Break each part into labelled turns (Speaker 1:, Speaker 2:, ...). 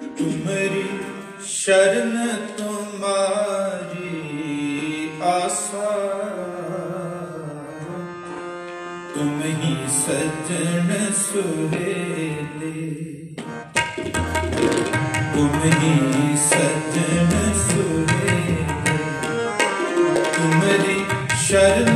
Speaker 1: ਤੁਮਰੀ ਸ਼ਰਨ ਤੁਮਾਰੀ ਆਸਾ। ਤੁਮ ਹੀ ਸਜਣ ਸੁਹੇਲੇ। ਤੁਮ ਹੀ ਸਜਣ ਸੁਹੇਲੇ। ਤੁਮਰੀ ਸ਼ਰਨ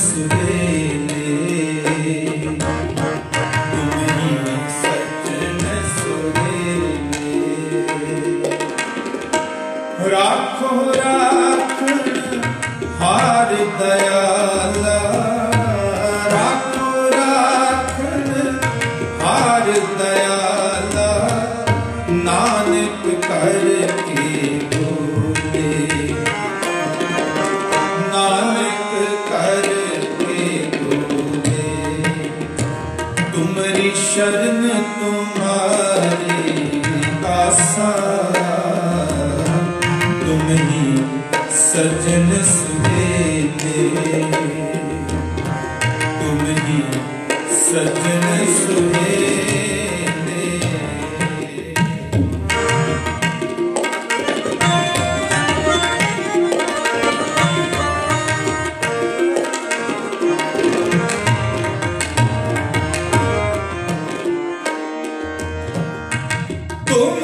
Speaker 1: ਇਸ ਵੇਲੇ ਤੁਮ ਹੀ ਸੱਚ ਨਸੋਲੇ ਰਾਖੋ ਰਾਖ ਹਾਰ ਦਇਆ। ਸ਼ਰਨ ਤੁਮਾਰੀ ਦਾਸਾ ਤੁਮ ਹੀ ਸਜਣ ਸੁਹੇਤੇ ਤੁਮ ਹੀ ਸਜਣ ਸੁਹੇਤੇ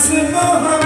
Speaker 1: Simha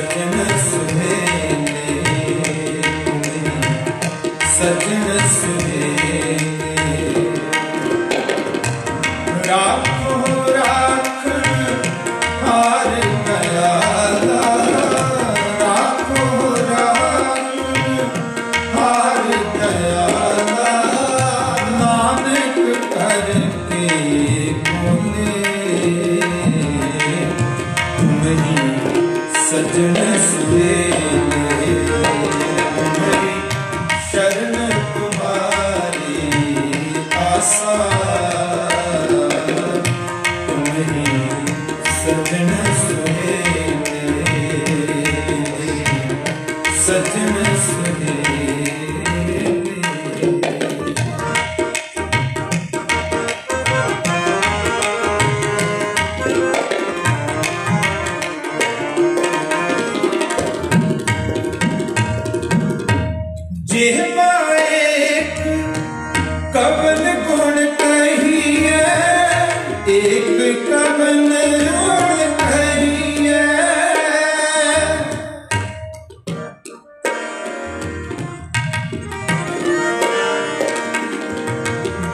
Speaker 1: Sakın sevme, sakın sevme.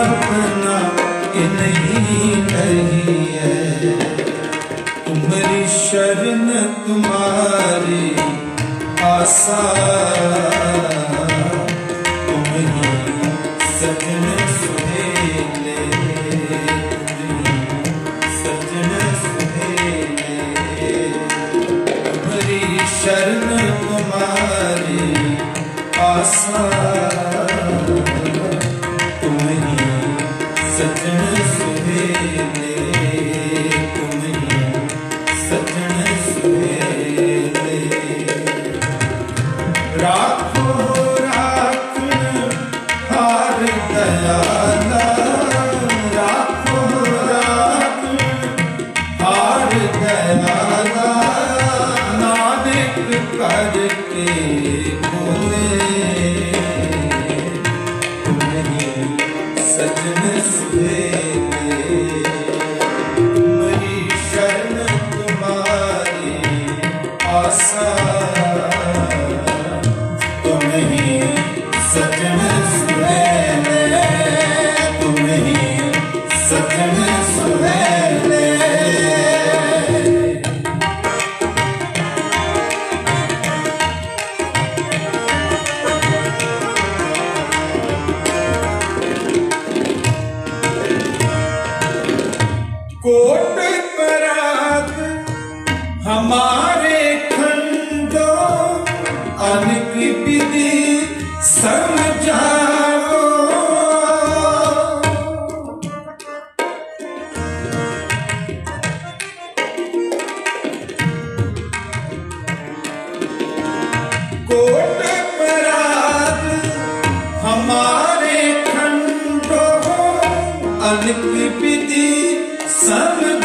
Speaker 1: ਆਪਣਾ ਕਿ ਨਹੀਂ ਕਹੀਏ ਤੁਮਰੀ ਸ਼ਰਨ ਤੁਮਾਰੀ ਆਸਾ। sadness live. piti, sab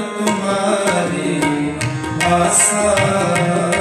Speaker 1: ਤੁਮਾਰੀ ਆਸਾ